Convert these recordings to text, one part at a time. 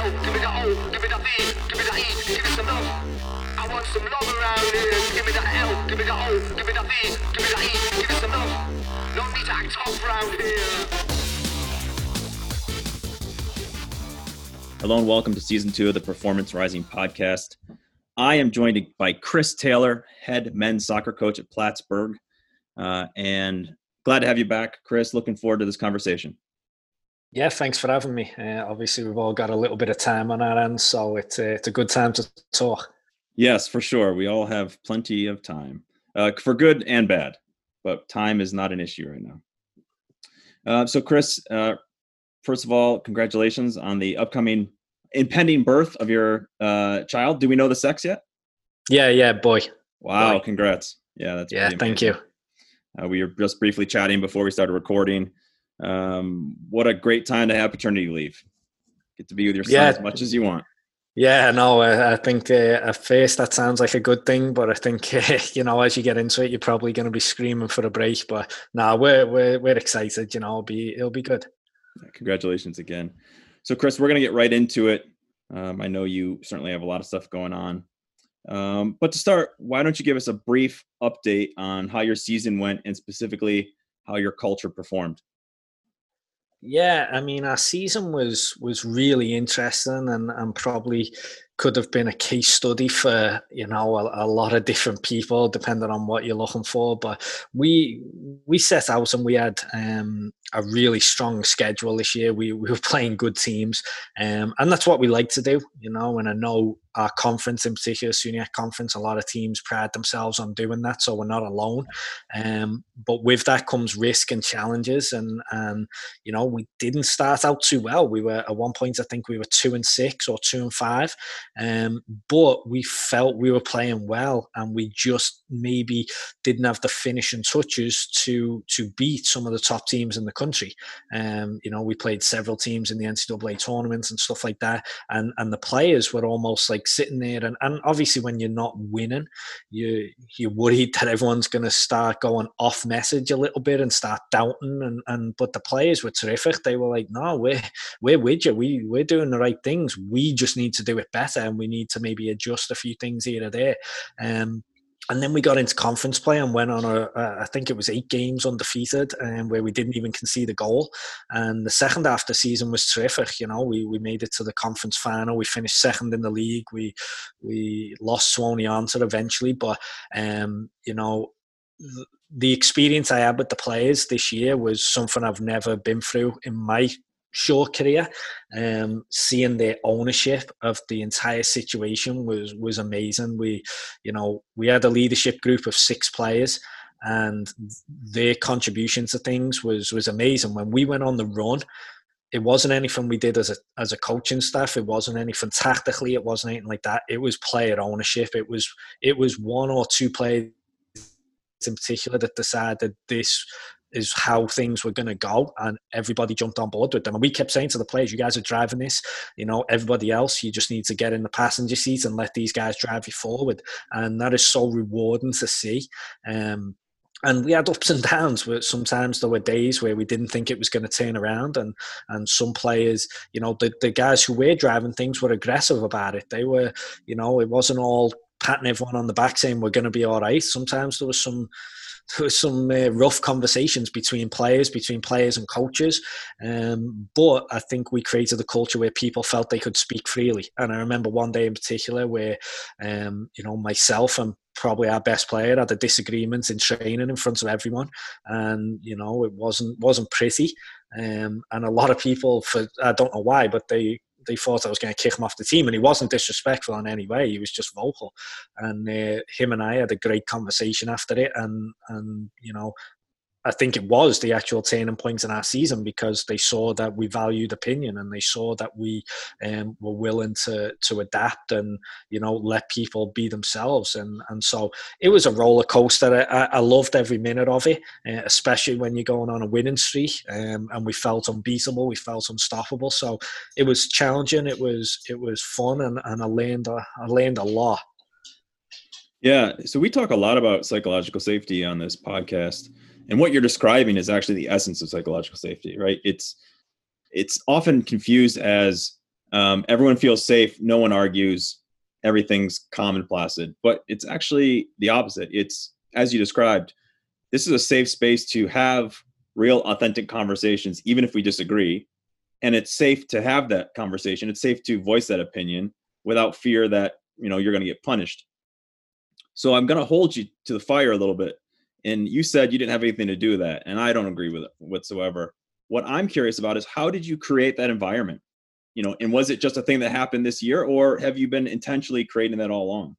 L, give me the O, give me the V, give me the E, give me some love. I want some love around here. Give me the L, give me the O, give me the V, give me the E, give me some love. No need to act tough around here. Hello and welcome to season two of the Performance Rising podcast. I am joined by Chris Taylor, head men's soccer coach at Plattsburgh, uh, and glad to have you back, Chris. Looking forward to this conversation. Yeah, thanks for having me. Uh, obviously, we've all got a little bit of time on our hands, so it's a, it's a good time to talk. Yes, for sure. We all have plenty of time uh, for good and bad, but time is not an issue right now. Uh, so, Chris, uh, first of all, congratulations on the upcoming impending birth of your uh, child. Do we know the sex yet? Yeah, yeah, boy. Wow, boy. congrats. Yeah, that's yeah. Thank you. Uh, we were just briefly chatting before we started recording um, what a great time to have paternity leave. Get to be with your son yeah. as much as you want. Yeah, no, I, I think uh, at first that sounds like a good thing, but I think uh, you know as you get into it, you're probably going to be screaming for a break. But now nah, we're we're we're excited. You know, it'll be it'll be good. Congratulations again. So, Chris, we're going to get right into it. Um, I know you certainly have a lot of stuff going on. Um, but to start, why don't you give us a brief update on how your season went and specifically how your culture performed? Yeah, I mean, our season was was really interesting and and probably could have been a case study for you know a, a, lot of different people depending on what you're looking for but we we set out and we had um, a really strong schedule this year. We, we were playing good teams um, and that's what we like to do you know and i know our conference in particular, SUNYAC conference, a lot of teams pride themselves on doing that, so we're not alone. Um, but with that comes risk and challenges, and and you know we didn't start out too well. We were at one point, I think we were two and six or two and five, um, but we felt we were playing well, and we just maybe didn't have the finishing touches to to beat some of the top teams in the country. Um, you know, we played several teams in the NCAA tournaments and stuff like that, and and the players were almost like like sitting there and, and obviously when you're not winning you you're worried that everyone's going to start going off message a little bit and start doubting and, and but the players were terrific. They were like no we're we're with you. We we're doing the right things. We just need to do it better and we need to maybe adjust a few things here or there. Um and then we got into conference play and went on a, a I think it was eight games undefeated, and um, where we didn't even concede a goal. And the second half of the season was terrific. You know, we, we made it to the conference final. We finished second in the league. We we lost to Oneonta eventually, but um, you know. the experience I had with the players this year was something I've never been through in my short career, um, seeing their ownership of the entire situation was was amazing. We, you know, we had a leadership group of six players, and their contribution to things was was amazing. When we went on the run, it wasn't anything we did as a as a coaching staff. It wasn't anything tactically. It wasn't anything like that. It was player ownership. It was it was one or two players in particular that decided this is how things were going to go, and everybody jumped on board with them. And we kept saying to the players, "You guys are driving this. You know, everybody else, you just need to get in the passenger seat and let these guys drive you forward." And that is so rewarding to see. Um, and we had ups and downs where sometimes there were days where we didn't think it was going to turn around and and some players you know the, the guys who were driving things were aggressive about it they were you know it wasn't all patting everyone on the back saying we're going to be all right sometimes there was some there was some uh, rough conversations between players, between players and coaches. Um, but I think we created a culture where people felt they could speak freely. And I remember one day in particular where, um, you know, myself and probably our best player had a disagreement in training in front of everyone, and you know it wasn't wasn't pretty. Um, and a lot of people, for I don't know why, but they they thought I was going to kick him off the team, and he wasn't disrespectful in any way. He was just vocal, and uh, him and I had a great conversation after it, and and you know I think it was the actual turning point in our season because they saw that we valued opinion and they saw that we um, were willing to to adapt and you know let people be themselves and and so it was a roller coaster. I, I loved every minute of it, uh, especially when you're going on a winning streak um, and we felt unbeatable, we felt unstoppable. So it was challenging, it was it was fun, and, and I learned a, I learned a lot. Yeah, so we talk a lot about psychological safety on this podcast and what you're describing is actually the essence of psychological safety right it's it's often confused as Um, everyone feels safe. No one argues. Everything's calm and placid. But it's actually the opposite. It's as you described. This is a safe space to have real, authentic conversations, even if we disagree. And it's safe to have that conversation. It's safe to voice that opinion without fear that you know you're going to get punished. So I'm going to hold you to the fire a little bit. And you said you didn't have anything to do with that, and I don't agree with it whatsoever. What I'm curious about is how did you create that environment? You know, and was it just a thing that happened this year, or have you been intentionally creating that all along?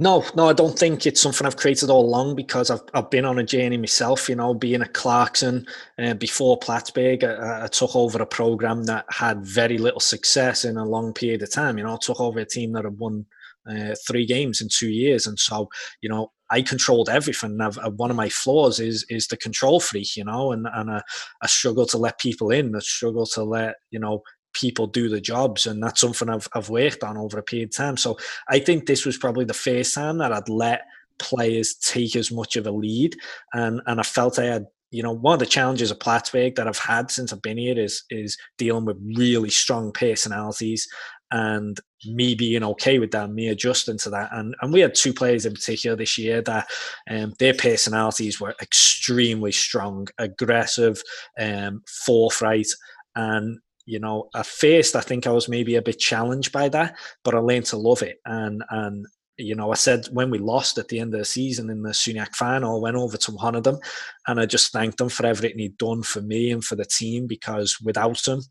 No, no, I don't think it's something I've created all along because I've I've been on a journey myself. You know, being at Clarkson uh, before Plattsburgh, I, I, took over a program that had very little success in a long period of time. You know, I took over a team that had won uh, three games in two years, and so you know I controlled everything. I've, uh, one of my flaws is is the control freak, you know, and and I, struggle to let people in. I struggle to let you know people do the jobs, and that's something I've I've worked on over a period of time. So I think this was probably the first time that I'd let players take as much of a lead, and and I felt I had you know one of the challenges of Plattsburgh that I've had since I've been here is is dealing with really strong personalities and me being okay with that, me adjusting to that. And and we had two players in particular this year that um, their personalities were extremely strong, aggressive, um, forthright, and you know, at first I think I was maybe a bit challenged by that, but I learned to love it. And and you know, I said when we lost at the end of the season in the SUNYAC final, I went over to one of them and I just thanked them for everything he'd done for me and for the team because without him,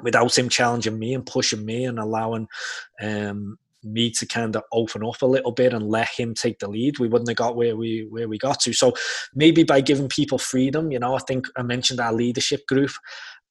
without him challenging me and pushing me and allowing um, me to kind of open up a little bit and let him take the lead, we wouldn't have got where we where we got to. So maybe by giving people freedom, you know, I think I mentioned our leadership group.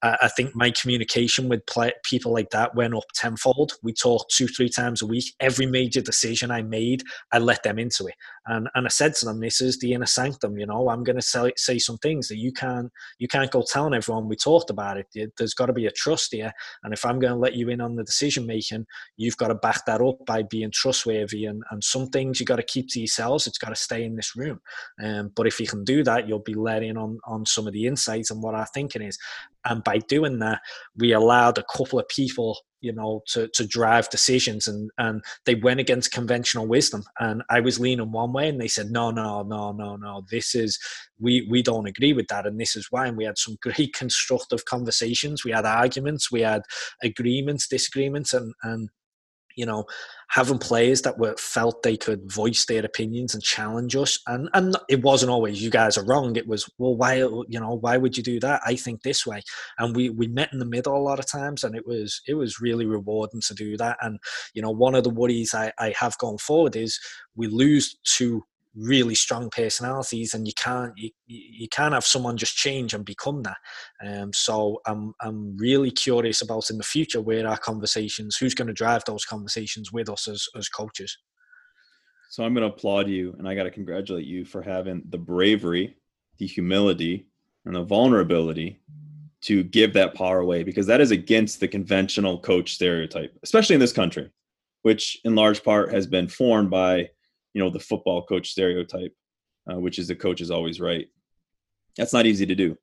I think my communication with people like that went up tenfold. We talked two, three times a week. Every major decision I made, I let them into it. And, and I said to them, this is the inner sanctum, you know, I'm going to say, some things that you can't, you can't go telling everyone we talked about it. There's got to be a trust here. And if I'm going to let you in on the decision making, you've got to back that up by being trustworthy. And, and some things you got to keep to yourselves. It's got to stay in this room. Um, but if you can do that, you'll be let in on, on some of the insights and what our thinking is. And by doing that, we allowed a couple of people, you know, to, to drive decisions and, and they went against conventional wisdom. And I was leaning one way and they said, no, no, no, no, no, this is, we, we don't agree with that. And this is why. And we had some great constructive conversations. We had arguments, we had agreements, disagreements, and, and you know, having players that were felt they could voice their opinions and challenge us. And and it wasn't always you guys are wrong. It was well, why you know why would you do that? I think this way. And we we met in the middle a lot of times, and it was it was really rewarding to do that. And you know, one of the worries I, I have going forward is we lose two really strong personalities and you can't you, you can't have someone just change and become that. Um, so I'm, I'm really curious about in the future where our conversations who's going to drive those conversations with us as, as coaches. So i'm going to applaud you and i got to congratulate you for having the bravery the humility and the vulnerability to give that power away because that is against the conventional coach stereotype especially in this country which in large part has been formed by you know the football coach stereotype, uh, which is the coach is always right. That's not easy to do.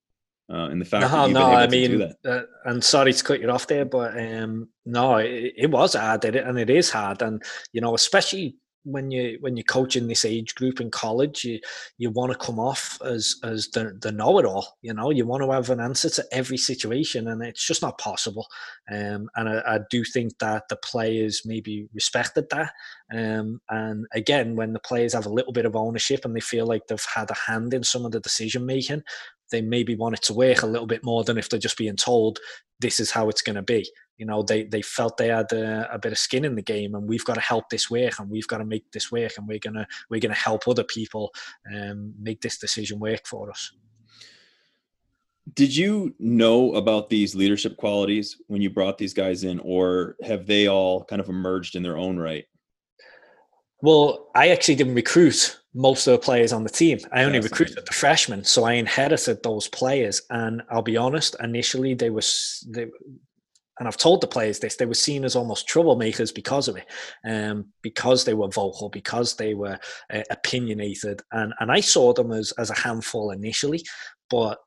Uh, and the fact no, no, I mean. Uh, and sorry to cut you off there, but um, no, it, it was hard, and it is hard, and you know, especially when you when you're coaching this age group in college, you you want to come off as as the, the know it all. You know, you want to have an answer to every situation, and it's just not possible. Um, and I, I, do think that the players maybe respected that. Um, and again, when the players have a little bit of ownership and they feel like they've had a hand in some of the decision making, they maybe want it to work a little bit more than if they're just being told this is how it's going to be. You know they they felt they had a, a, bit of skin in the game and we've got to help this work and we've got to make this work and we're gonna we're gonna help other people um, make this decision work for us. Did you know about these leadership qualities when you brought these guys in or have they all kind of emerged in their own right? Well i actually didn't recruit most of the players on the team. I only recruited the freshmen, so I inherited those players. And I'll be honest, initially they were they, and I've told the players this, they were seen as almost troublemakers because of it, um, because they were vocal, because they were uh, opinionated, and and I saw them as as a handful initially, but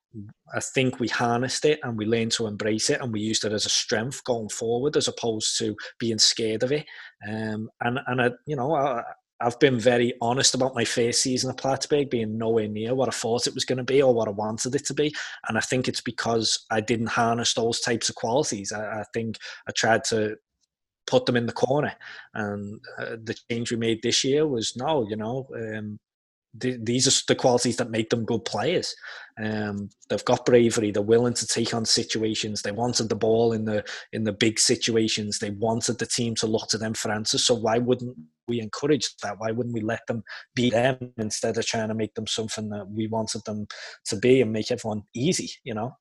I think we harnessed it and we learned to embrace it and we used it as a strength going forward as opposed to being scared of it. Um, and and I, you know, I, I've been very honest about my first season at Plattsburgh being nowhere near what I thought it was going to be or what I wanted it to be. And I think it's because I didn't harness those types of qualities. I, I think I tried to put them in the corner. And uh, the change we made this year was no, you know, um, these are the qualities that make them good players. Um, they've got bravery. They're willing to take on situations. They wanted the ball in the in the big situations. They wanted the team to look to them for answers. So why wouldn't we encourage that? Why wouldn't we let them be them instead of trying to make them something that we wanted them to be and make everyone easy? You know.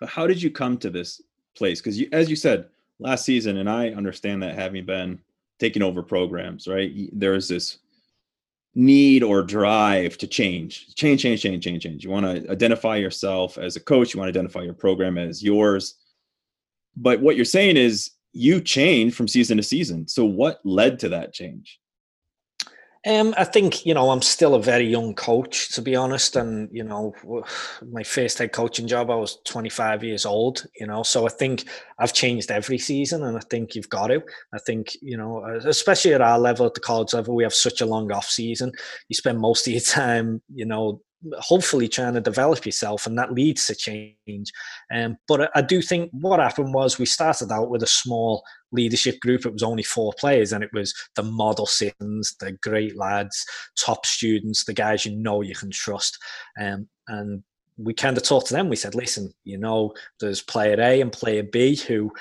But how did you come to this place? Because as you said last season, and I understand that having been taking over programs, right? There's this need or drive to change, change, change, change, change, change. You want to identify yourself as a coach. You want to identify your program as yours. But what you're saying is you change from season to season. So what led to that change? Um, I think you know I'm still a very young coach, to be honest, and you know my first head coaching job I was 25 years old. You know, so I think I've changed every season, and I think you've got to. I think you know, especially at our level, at the college level, we have such a long off season. You spend most of your time, you know, hopefully trying to develop yourself and that leads to change. Um, but I, do think what happened was we started out with a small leadership group. It was only four players and it was the model citizens the great lads top students the guys you know you can trust. Um, and we kind of talked to them. We said listen you know there's player a and player b who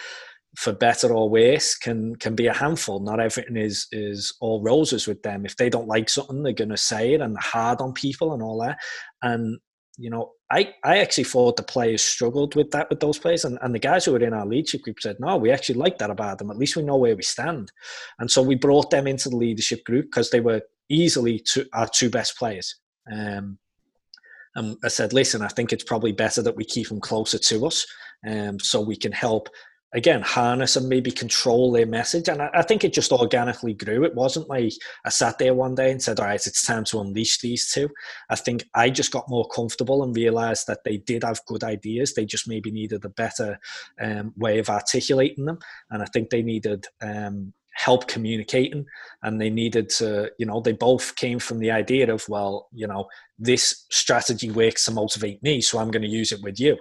for better or worse can can be a handful. Not everything is is all roses with them. If they don't like something they're going to say it and hard on people and all that. And you know i i actually thought the players struggled with that with those players. And, and the guys who were in our leadership group said no we actually like that about them. At least we know where we stand. And so we brought them into the leadership group because they were easily two, our two best players. Um, and I said, listen, I think it's probably better that we keep them closer to us um, so we can help again harness and maybe control their message. And I, I, think it just organically grew. It wasn't like i sat there one day and said all right it's time to unleash these two. I think i just got more comfortable and realized that they did have good ideas. They just maybe needed a better um, way of articulating them. And i think they needed um, help communicating. And they needed to you know they both came from the idea of well you know this strategy works to motivate me so i'm going to use it with you.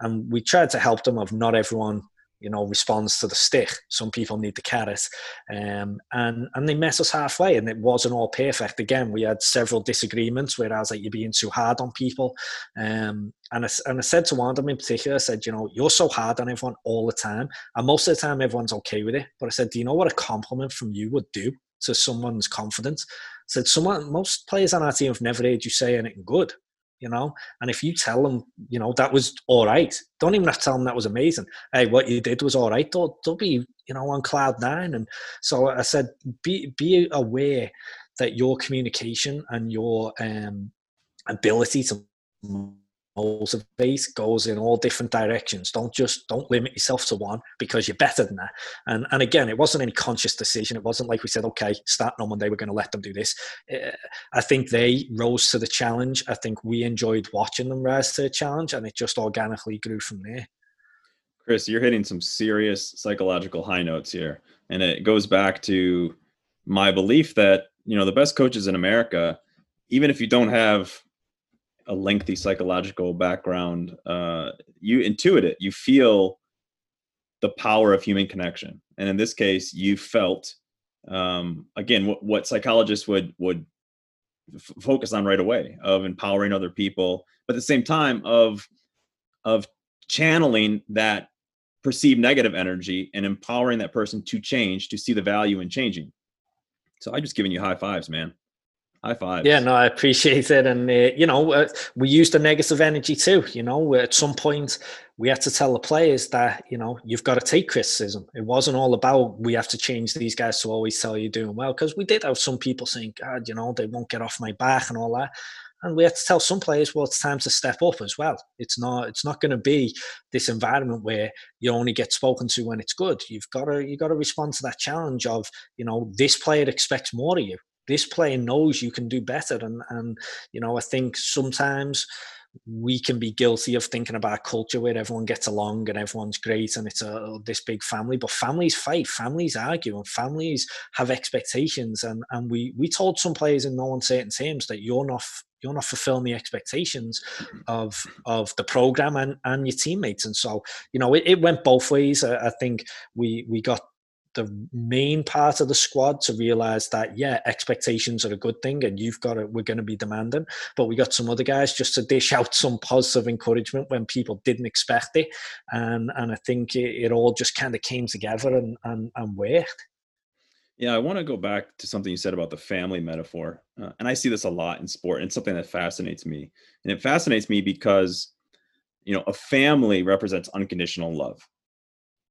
And we tried to help them of not everyone you know responds to the stick. Some people need the carrot um, and and they met us halfway and it wasn't all perfect. Again we had several disagreements where i was like you're being too hard on people. Um, and, I, and I said to one of them in particular i said you know you're so hard on everyone all the time and most of the time everyone's okay with it but i said do you know what a compliment from you would do to someone's confidence I said someone most players on our team have never heard you say anything good you know. And if you tell them, you know, that was all right, don't even have to tell them that was amazing. Hey, what you did was all right. They'll, they'll be, you know, on cloud nine. And so I said, be be aware that your communication and your um, ability to of base goes in all different directions. Don't just don't limit yourself to one because you're better than that. And and again, it wasn't any conscious decision. It wasn't like we said, okay, starting on Monday, we're going to let them do this. Uh, I think they rose to the challenge. I think we enjoyed watching them rise to the challenge, and it just organically grew from there. Chris, you're hitting some serious psychological high notes here, and it goes back to my belief that you know the best coaches in America, even if you don't have a lengthy psychological background, uh, you intuit it. You feel the power of human connection, and in this case, you felt um, again what, what psychologists would would f- focus on right away of empowering other people, but at the same time of of channeling that perceived negative energy and empowering that person to change to see the value in changing. So I'm just giving you high fives, man. High five. Yeah, no, I appreciate it. And, uh, you know, uh, we used the negative energy too. You know, at some point, we had to tell the players that, you know, you've got to take criticism. It wasn't all about we have to change these guys to always tell you doing well. Because we did have some people saying, God, you know, they won't get off my back and all that. And we had to tell some players, well, it's time to step up as well. It's not, it's not going to be this environment where you only get spoken to when it's good. You've got to, you've got to respond to that challenge of, you know, this player expects more of you this player knows you can do better and and you know i think sometimes we can be guilty of thinking about a culture where everyone gets along and everyone's great and it's a this big family. But families fight, families argue, and families have expectations. And and we we told some players in no uncertain terms that you're not you're not fulfilling the expectations mm-hmm. of of the program and, and your teammates. And so, you know, it, it went both ways. I, I, think we we got the main part of the squad to realize that yeah expectations are a good thing and you've got it we're going to be demanding. But we got some other guys just to dish out some positive encouragement when people didn't expect it. And and i think it, it all just kind of came together and and, and worked. Yeah i want to go back to something you said about the family metaphor uh, and i see this a lot in sport and it's something that fascinates me. And it fascinates me because you know a family represents unconditional love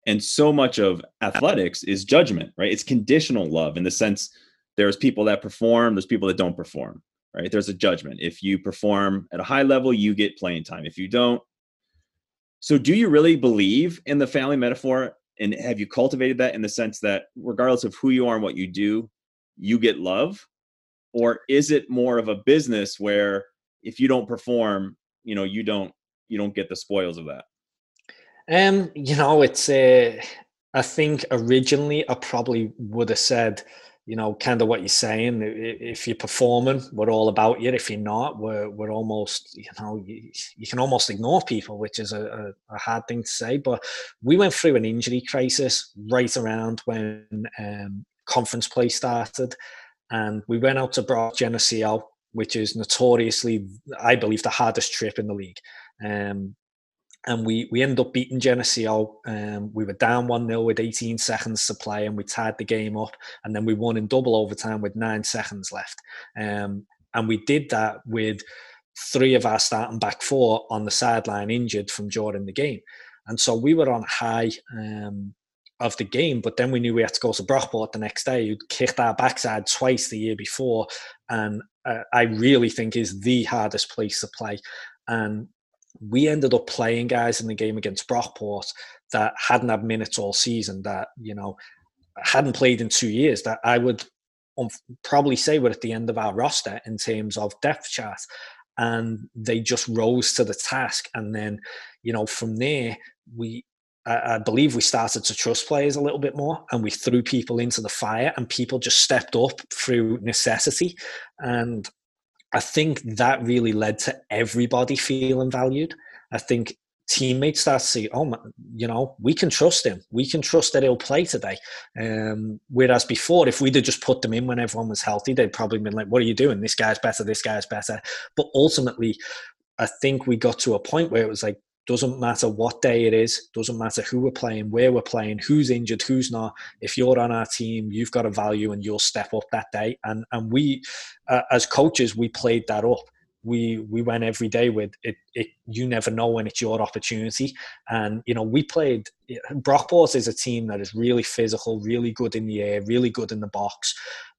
and so much of athletics is judgment right? It's conditional love in the sense there's people that perform there's people that don't perform right? There's a judgment. If you perform at a high level you get playing time. If you don't so do you really believe in the family metaphor? And have you cultivated that in the sense that regardless of who you are and what you do you get love? Or is it more of a business where if you don't perform you know you don't you don't get the spoils of that um, you know, it's. Uh, I think originally I probably would have said, you know, kind of what you're saying. If you're performing, we're all about you. If you're not, we're we're almost, you know, you, you can almost ignore people, which is a, a, a, hard thing to say. But we went through an injury crisis right around when um, conference play started, and we went out to Brock Geneseo, which is notoriously, I believe, the hardest trip in the league. Um, and we we ended up beating Geneseo. Um, we were down 1 0 with 18 seconds to play, and we tied the game up. And then we won in double overtime with nine seconds left. Um, and we did that with three of our starting back four on the sideline injured from during the game. And so we were on high um, of the game, but then we knew we had to go to Brockport the next day, who'd kicked our backside twice the year before. And uh, I really think is the hardest place to play. And we ended up playing guys in the game against Brockport that hadn't had minutes all season, that, you know, hadn't played in two years, that I would um, probably say were at the end of our roster in terms of depth chart. And they just rose to the task. And then, you know, from there, we, I believe we started to trust players a little bit more and we threw people into the fire and people just stepped up through necessity. And I think that really led to everybody feeling valued. I think teammates start to see, oh, you know, we can trust him. We can trust that he'll play today. Um, whereas before, if we'd have just put them in when everyone was healthy, they'd probably been like, what are you doing? This guy's better. This guy's better. But ultimately, I think we got to a point where it was like, doesn't matter what day it is, doesn't matter who we're playing, where we're playing, who's injured, who's not. If you're on our team, you've got a value and you'll step up that day. And and we, uh, as coaches, we played that up. We we went every day with it, it. You never know when it's your opportunity. And you know we played. Brockport is a team that is really physical, really good in the air, really good in the box.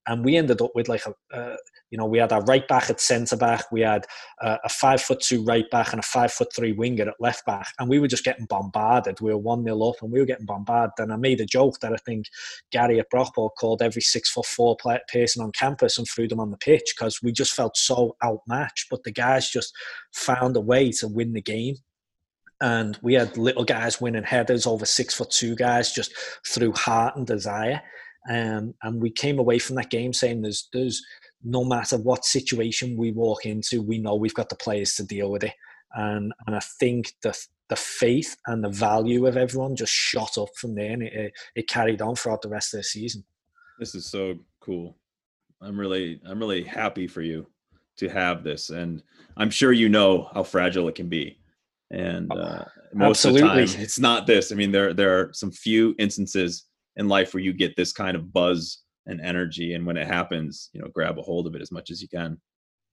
And we ended up with like a, uh, you know, we had a right back at centre back, we had a, a five foot two right back and a five foot three winger at left back, and we were just getting bombarded. We were one nil up, and we were getting bombarded. And I made a joke that I think Gary at Brockport called every six foot four person on campus and threw them on the pitch because we just felt so outmatched. But the guys just found a way to win the game and we had little guys winning headers over six foot two guys just through heart and desire. Um, and we came away from that game saying there's there's no matter what situation we walk into, we know we've got the players to deal with it. And and I think the the faith and the value of everyone just shot up from there, and it, it carried on throughout the rest of the season. This is so cool. I'm really I'm really happy for you to have this, and I'm sure you know how fragile it can be. And uh, most Absolutely. of the time, it's not this. I mean, there there are some few instances in life where you get this kind of buzz and energy and when it happens you know grab a hold of it as much as you can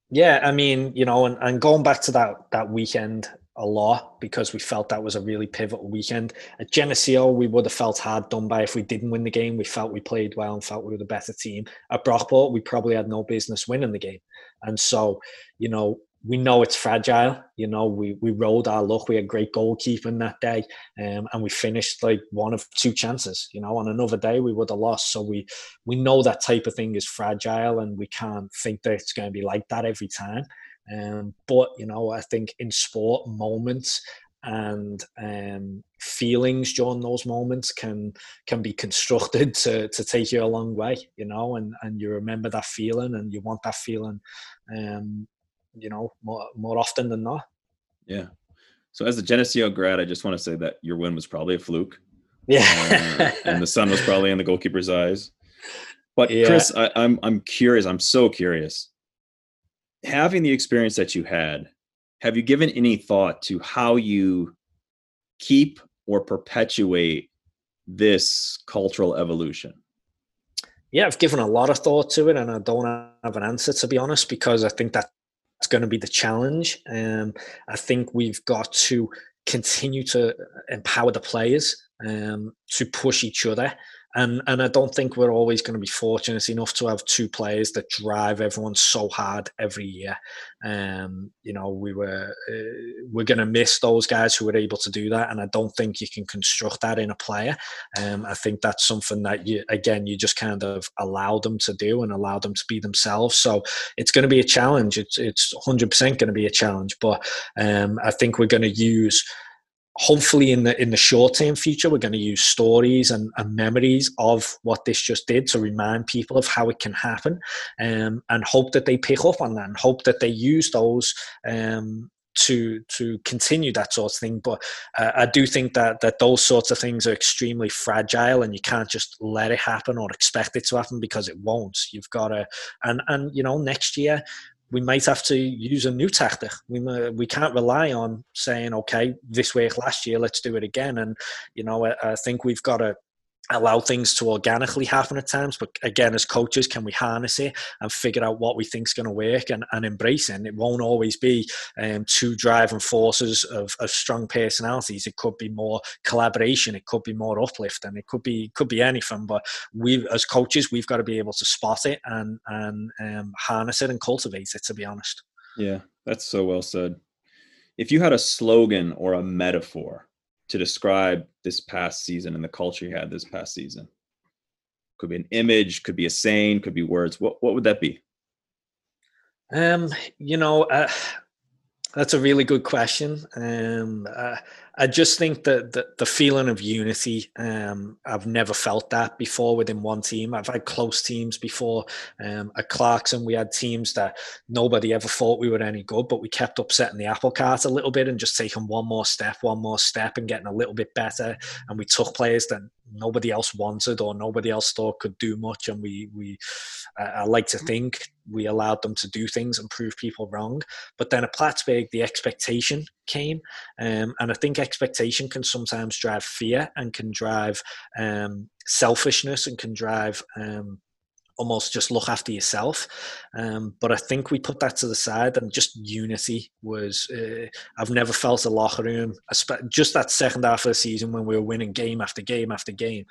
yeah i mean you know and, and going back to that that weekend a lot because we felt that was a really pivotal weekend. At Geneseo, we would have felt hard done by if we didn't win the game. We felt we played well and felt we were the better team. At Brockport, we probably had no business winning the game. And so, you know, we know it's fragile. You know, we we rode our luck. We had great goalkeeping that day, um, and we finished like one of two chances. You know, on another day we would have lost. So we we know that type of thing is fragile, and we can't think that it's going to be like that every time. Um, but you know, I think in sport, moments and um, feelings during those moments can can be constructed to to take you a long way. You know, and and you remember that feeling, and you want that feeling. Um, you know, more more often than not. Yeah. So as a Geneseo grad, I just want to say that your win was probably a fluke. Yeah. uh, and the sun was probably in the goalkeeper's eyes. But Yeah. Chris, I, I'm I'm curious. I'm so curious. Having the experience that you had, have you given any thought to how you keep or perpetuate this cultural evolution? Yeah, I've given a lot of thought to it, and I don't have an answer to be honest, because I think that's going to be the challenge. Um, I think we've got to continue to empower the players um, to push each other. And, and I don't think we're always going to be fortunate enough to have two players that drive everyone so hard every year. Um, you know, we were uh, we're going to miss those guys who were able to do that, and I don't think you can construct that in a player. Um, I think that's something that you again you just kind of allow them to do and allow them to be themselves. So it's going to be a challenge. It's it's 100 percent going to be a challenge, but um, I think we're going to use hopefully in the in the short term future we're going to use stories and, and, memories of what this just did to remind people of how it can happen um, and hope that they pick up on that and hope that they use those um, to to continue that sort of thing. But uh, i do think that that those sorts of things are extremely fragile and you can't just let it happen or expect it to happen because it won't. You've got to and and you know next year we might have to use a new tactic. We we can't rely on saying, "Okay, this worked last year, let's do it again." And you know, I, I think we've got to allow things to organically happen at times. But again, as coaches, can we harness it and figure out what we think is going to work and, and embrace it? And it won't always be um, two driving forces of, of strong personalities. It could be more collaboration. It could be more uplift, and it could be could be anything. But we, as coaches, we've got to be able to spot it and and um, harness it and cultivate it. To be honest. Yeah, that's so well said. If you had a slogan or a metaphor to describe this past season and the culture you had this past season? Could be an image, could be a saying, could be words. What what would that be? Um, you know, uh, that's a really good question. Um, uh, I just think that the, the feeling of unity, um, I've never felt that before within one team. I've had close teams before. Um, at Clarkson, we had teams that nobody ever thought we were any good, but we kept upsetting the apple cart a little bit and just taking one more step, one more step, and getting a little bit better. And we took players that nobody else wanted or nobody else thought could do much, and we we uh, I like to think we allowed them to do things and prove people wrong. But then at Plattsburgh, the expectation came, um, and I think expectation can sometimes drive fear and can drive um, selfishness and can drive um, almost just look after yourself. Um, but I think we put that to the side and just unity was, uh, I've never felt a locker room, just that second half of the season when we were winning game after game after game.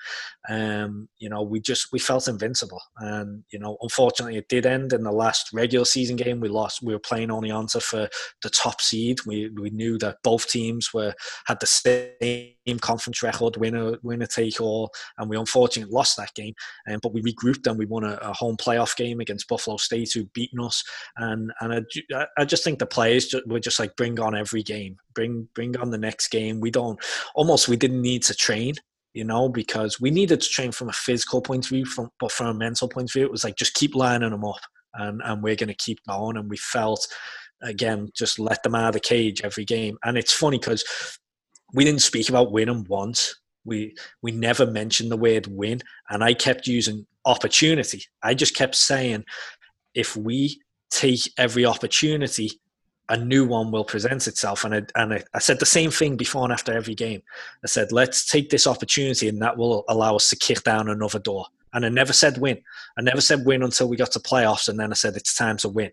Um, you know, we just, we felt invincible. And, you know, unfortunately it did end in the last regular season game. We lost, we were playing Oneonta for the top seed. We, we knew that both teams were, had the same conference record, winner, winner take all. And we unfortunately lost that game. Um, but we regrouped and we won a, a home playoff game against Buffalo State, who beaten us. And and I, I just think the players just, were just like bring on every game, bring bring on the next game. We don't almost we didn't need to train. You know, because we needed to train from a physical point of view, from, but from a mental point of view, it was like just keep lining them up, and and we're going to keep going. And we felt, again, just let them out of the cage every game. And it's funny because we didn't speak about winning once. We we never mentioned the word win and i kept using opportunity. I just kept saying if we take every opportunity a new one will present itself. And I, and I, I said the same thing before and after every game. I said let's take this opportunity and that will allow us to kick down another door. And i never said win. I never said win until we got to playoffs and then i said it's time to win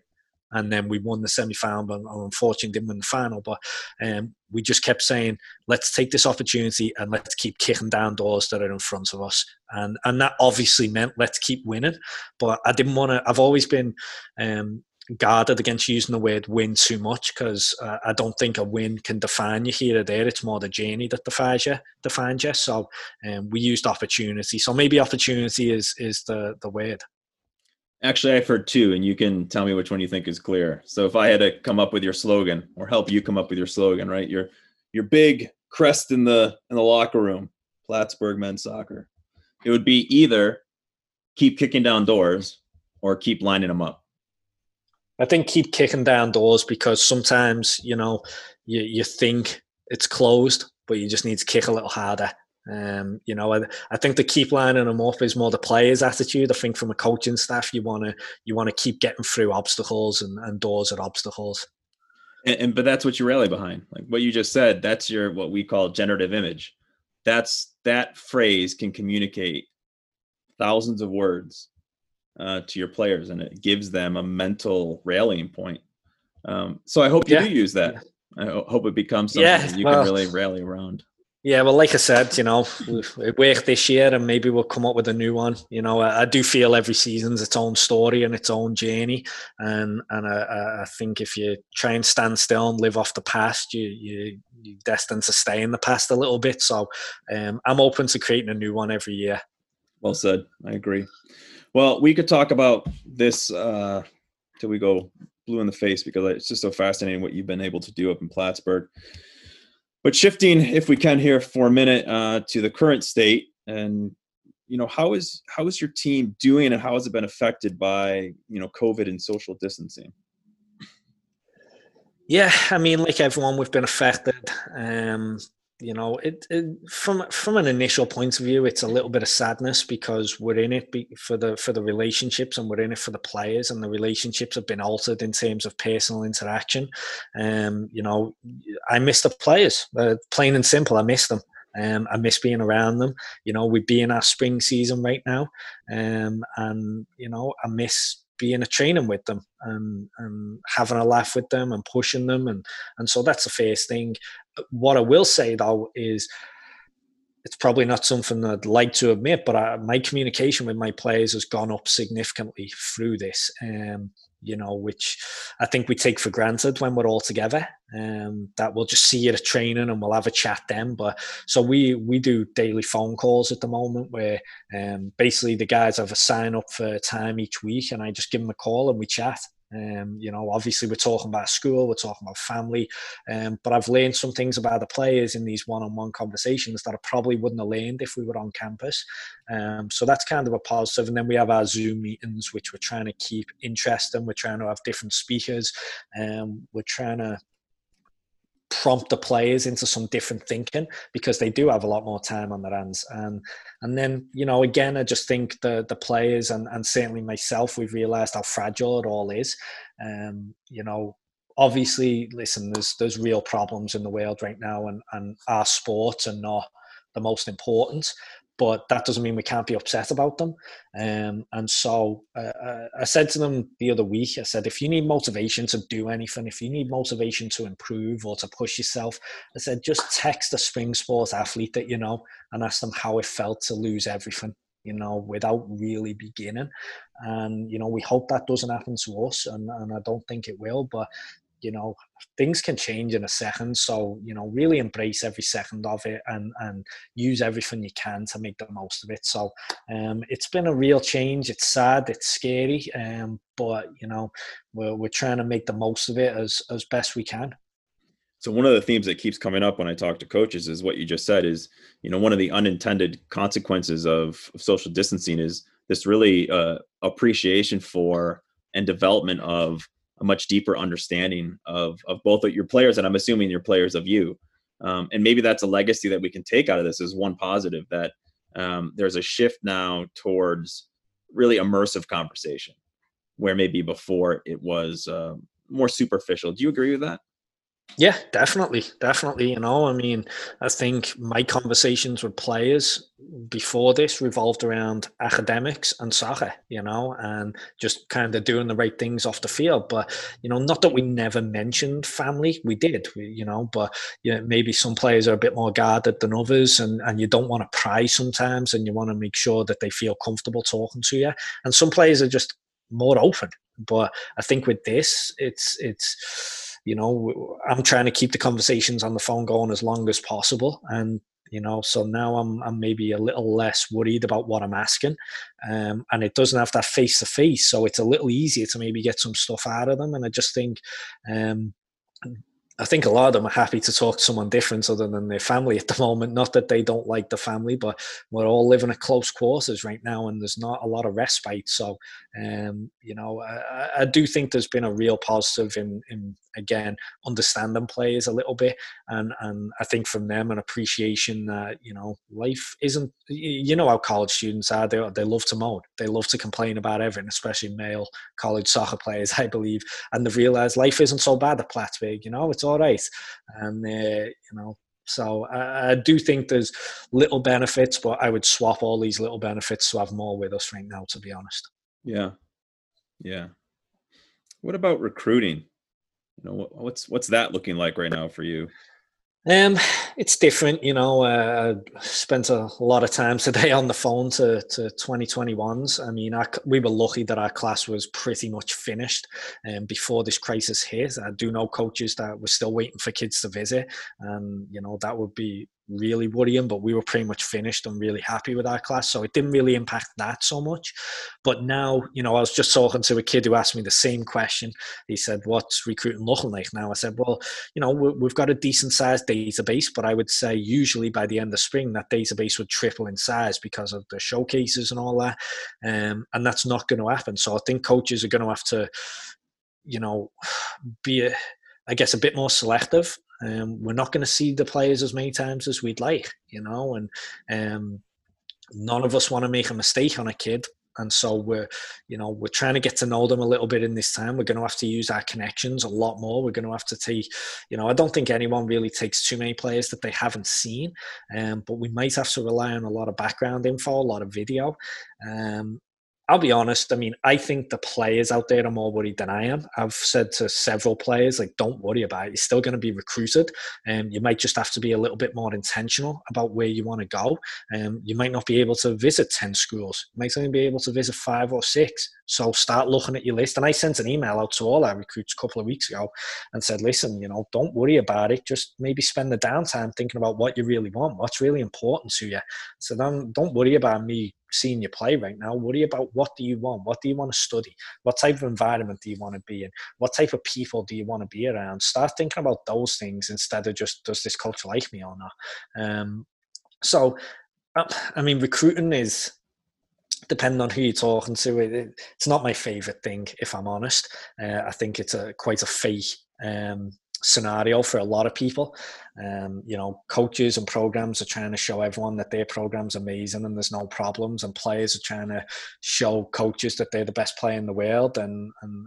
and then we won the semi-final but unfortunately didn't win the final but um, we just kept saying let's take this opportunity and let's keep kicking down doors that are in front of us and and that obviously meant let's keep winning but i didn't want to i've always been um, guarded against using the word win too much because uh, I don't think a win can define you here or there. It's more the journey that defines you. Defines you. So um, we used opportunity. So maybe opportunity is is the the word. Actually, I've heard two, and you can tell me which one you think is clear. So if I had to come up with your slogan or help you come up with your slogan, right? Your your big crest in the in the locker room, Plattsburgh men's soccer. It would be either keep kicking down doors or keep lining them up. I think keep kicking down doors because sometimes you know you you think it's closed, but you just need to kick a little harder. Um, you know, I, I think the keep lining them up is more the players' attitude. I think from a coaching staff, you want to you want to keep getting through obstacles and, and doors at obstacles. And, and but that's what you rally behind. Like what you just said, that's your what we call generative image. That's that phrase can communicate thousands of words uh, to your players, and it gives them a mental rallying point. Um, so I hope you yeah. do use that. I hope it becomes something yeah, you well, can really rally around. Yeah, well, like I said, you know, it worked this year, and maybe we'll come up with a new one. You know, I, I do feel every season's its own story and its own journey, and and I, I, think if you try and stand still and live off the past, you you you're destined to stay in the past a little bit. So, um, I'm open to creating a new one every year. Well said. I agree. Well, we could talk about this uh, till we go blue in the face because it's just so fascinating what you've been able to do up in Plattsburgh. But shifting, if we can, here for a minute uh, to the current state, and you know, how is how is your team doing, and how has it been affected by you know COVID and social distancing? Yeah, I mean, like everyone, we've been affected. Um, you know, it, it, from from an initial point of view, it's a little bit of sadness because we're in it for the for the relationships and we're in it for the players, and the relationships have been altered in terms of personal interaction. Um, you know, I miss the players, uh, plain and simple. I miss them. Um, I miss being around them. You know, we'd be in our spring season right now, um, and you know, I miss being a training with them and, and having a laugh with them and pushing them and and so that's the first thing what I will say though is it's probably not something I'd like to admit, but I, my communication with my players has gone up significantly through this. Um, you know, which I think we take for granted when we're all together. Um, that we'll just see you at training and we'll have a chat then. But so we we do daily phone calls at the moment where um, basically the guys have a sign up for time each week, and I just give them a call and we chat. Um, you know, obviously we're talking about school, we're talking about family, um, but I've learned some things about the players in these one-on-one conversations that I probably wouldn't have learned if we were on campus. Um, so that's kind of a positive. And then we have our Zoom meetings, which we're trying to keep interesting. We're trying to have different speakers. Um, we're trying to prompt the players into some different thinking because they do have a lot more time on their hands. And and then you know again i just think the the players and, and certainly myself we've realized how fragile it all is. Um you know obviously listen there's there's real problems in the world right now and and our sports are not the most important but that doesn't mean we can't be upset about them. Um, and so uh, uh, I said to them the other week, I said, if you need motivation to do anything, if you need motivation to improve or to push yourself, I said, just text a spring sports athlete that you know and ask them how it felt to lose everything you know, without really beginning. And, you know, we hope that doesn't happen to us, and, and I don't think it will. But, you know things can change in a second. So you know really embrace every second of it and and use everything you can to make the most of it. So um, it's been a real change. It's sad it's scary um, but you know we're, we're trying to make the most of it as as best we can. So one of the themes that keeps coming up when I talk to coaches is what you just said is, you know, one of the unintended consequences of, of social distancing is this really uh, appreciation for and development of a much deeper understanding of of both of your players and i'm assuming your players of you. Um, and maybe that's a legacy that we can take out of this is one positive that um, there's a shift now towards really immersive conversation where maybe before it was uh, more superficial. Do you agree with that yeah, definitely, definitely. You know, I mean, I think my conversations with players before this revolved around academics and soccer, you know, and just kind of doing the right things off the field. But you know, not that we never mentioned family, we did, you know. But you know, maybe some players are a bit more guarded than others, and and you don't want to pry sometimes, and you want to make sure that they feel comfortable talking to you. And some players are just more open. But I think with this, it's it's you know i'm trying to keep the conversations on the phone going as long as possible and you know so now i'm i'm maybe a little less worried about what i'm asking um, and it doesn't have that face to face so it's a little easier to maybe get some stuff out of them and i just think um, I think a lot of them are happy to talk to someone different other than their family at the moment. Not that they don't like the family, but we're all living at close quarters right now, and there's not a lot of respite. So, um, you know, I, I, do think there's been a real positive in, in again understanding players a little bit, and and I think from them an appreciation that you know life isn't. You know how college students are. They they love to moan. They love to complain about everything, especially male college soccer players, I believe, and they've realised life isn't so bad at Plattsburgh. You know, it's all right, and you know. So I, I, do think there's little benefits, but I would swap all these little benefits to have more with us right now. To be honest. Yeah, yeah. What about recruiting? You know, what's what's that looking like right now for you? Um, it's different, you know. Uh, i spent a lot of time today on the phone to to 2021s. I mean, I, we were lucky that our class was pretty much finished um, before this crisis hit. I do know coaches that were still waiting for kids to visit, and you know that would be really worrying, but we were pretty much finished and really happy with our class. So it didn't really impact that so much. But now, you know, I was just talking to a kid who asked me the same question. He said, What's recruiting looking like now? I said, Well, you know, we've got a decent sized database, but I would say usually by the end of spring, that database would triple in size because of the showcases and all that. Um, and that's not going to happen. So I think coaches are going to have to, you know, be, I guess, a bit more selective um, we're not going to see the players as many times as we'd like, you know, and um, none of us want to make a mistake on a kid. And so we're, you know, we're trying to get to know them a little bit in this time. We're going to have to use our connections a lot more. We're going to have to take, you know, I don't think anyone really takes too many players that they haven't seen, um, but we might have to rely on a lot of background info, a lot of video, um, I'll be honest. I mean, I think the players out there are more worried than I am. I've said to several players, like, don't worry about it. You're still going to be recruited. And um, you might just have to be a little bit more intentional about where you want to go. Um, you might not be able to visit 10 schools. You might only be able to visit five or six. So start looking at your list. And I sent an email out to all our recruits a couple of weeks ago and said, listen, you know, don't worry about it. Just maybe spend the downtime thinking about what you really want, what's really important to you. So then don't worry about me seeing you play right now. Worry about what do you want? What do you want to study? What type of environment do you want to be in? What type of people do you want to be around? Start thinking about those things instead of just does this culture like me or not. Um, so, uh, I mean, recruiting is depending on who you're talking to. It, it's not my favorite thing, if I'm honest. Uh, I think it's a quite a fake um, scenario for a lot of people. Um, you know, coaches and programs are trying to show everyone that their program's amazing and there's no problems, and players are trying to show coaches that they're the best player in the world. And, and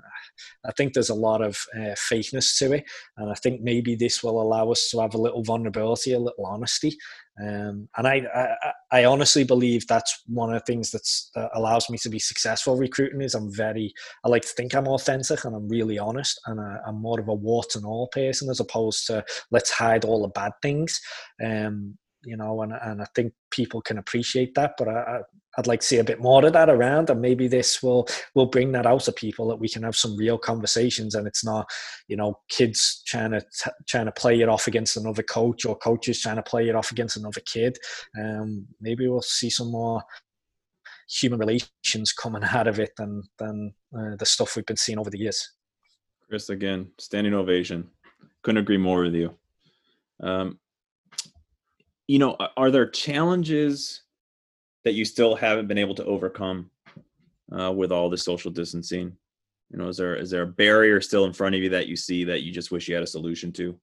I think there's a lot of uh, fakeness to it. And I think maybe this will allow us to have a little vulnerability, a little honesty, um, and I, I, I, honestly believe that's one of the things that allows me to be successful recruiting is I'm very, I like to think I'm authentic and I'm really honest and I, am more of a warts and all person as opposed to let's hide all the bad things. Um, you know, and, and I think people can appreciate that, but I, I'd like to see a bit more of that around, and maybe this will will bring that out to people that we can have some real conversations, and it's not, you know, kids trying to t- trying to play it off against another coach or coaches trying to play it off against another kid. Um, maybe we'll see some more human relations coming out of it than than uh, the stuff we've been seeing over the years. Chris, again, standing ovation. Couldn't agree more with you. Um, you know, are there challenges? That you still haven't been able to overcome uh, with all the social distancing? You know, is there is there a barrier still in front of you that you see that you just wish you had a solution to?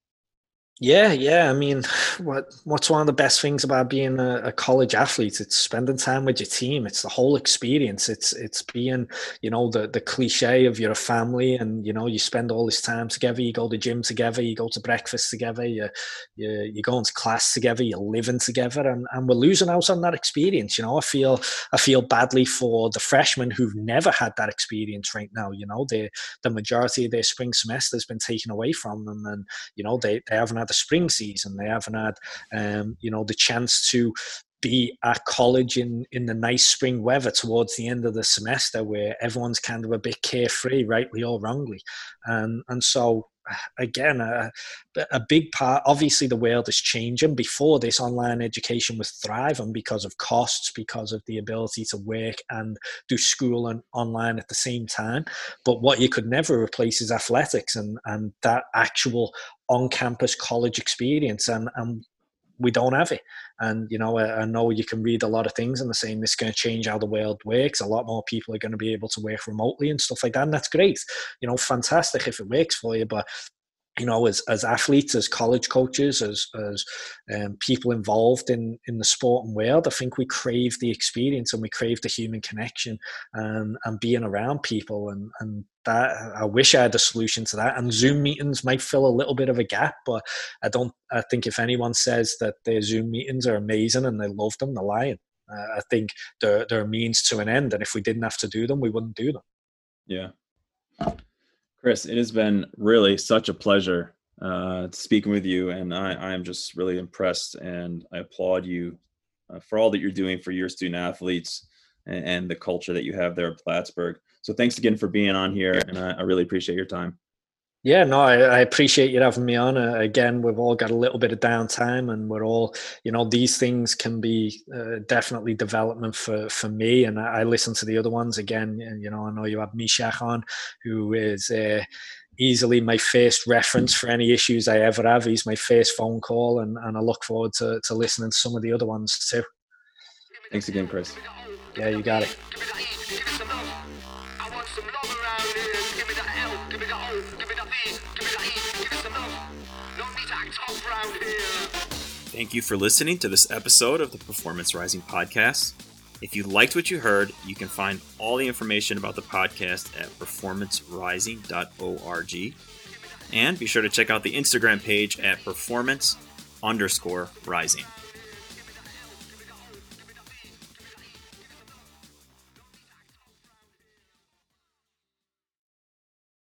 Yeah, yeah. I mean, what what's one of the best things about being a, a, college athlete? It's spending time with your team. It's the whole experience. It's it's being, you know, the the cliche of you're a family and you know you spend all this time together. You go to gym together. You go to breakfast together. You you you go into class together. You're living together, and, and we're losing out on that experience. You know, I feel I feel badly for the freshmen who've never had that experience right now. You know, the the majority of their spring semester has been taken away from them, and you know they they haven't had the spring season. They haven't had, um, you know, the chance to be at college in in the nice spring weather towards the end of the semester where everyone's kind of a bit carefree rightly or wrongly and and so uh, again, a, a big part, obviously, the world is changing. Before this, online education was thriving because of costs, because of the ability to work and do school and online at the same time. But what you could never replace is athletics and, and that actual on campus college experience. And, and we don't have it. And you know, I, I, know you can read a lot of things and they're saying this is going to change how the world works. A lot more people are going to be able to work remotely and stuff like that. And that's great. You know, fantastic if it works for you. But you know, as, as athletes, as college coaches, as as um, people involved in in the sport and world, I think we crave the experience and we crave the human connection and and being around people and and that I wish I had a solution to that. And Zoom meetings might fill a little bit of a gap, but I don't. I think if anyone says that their Zoom meetings are amazing and they love them, they're lying. Uh, I think they're they're a means to an end, and if we didn't have to do them, we wouldn't do them. Yeah. Chris, it has been really such a pleasure uh, speaking with you, and I, am just really impressed, and I applaud you uh, for all that you're doing for your student athletes and, and, the culture that you have there at Plattsburgh. So, thanks again for being on here, and I, I really appreciate your time. Yeah, no, I, I, appreciate you having me on. Uh, again, we've all got a little bit of downtime, and we're all, you know, these things can be uh, definitely development for for me. And I, I, listen to the other ones again. You know, I know you have Mishak on, who is uh, easily my first reference for any issues I ever have. He's my first phone call, and, and I look forward to, to listening to some of the other ones too. Thanks again, Chris. Yeah, you got it. Thank you for listening to this episode of the Performance Rising Podcast. If you liked what you heard, you can find all the information about the podcast at performancerising.org. And be sure to check out the Instagram page at performance underscore rising.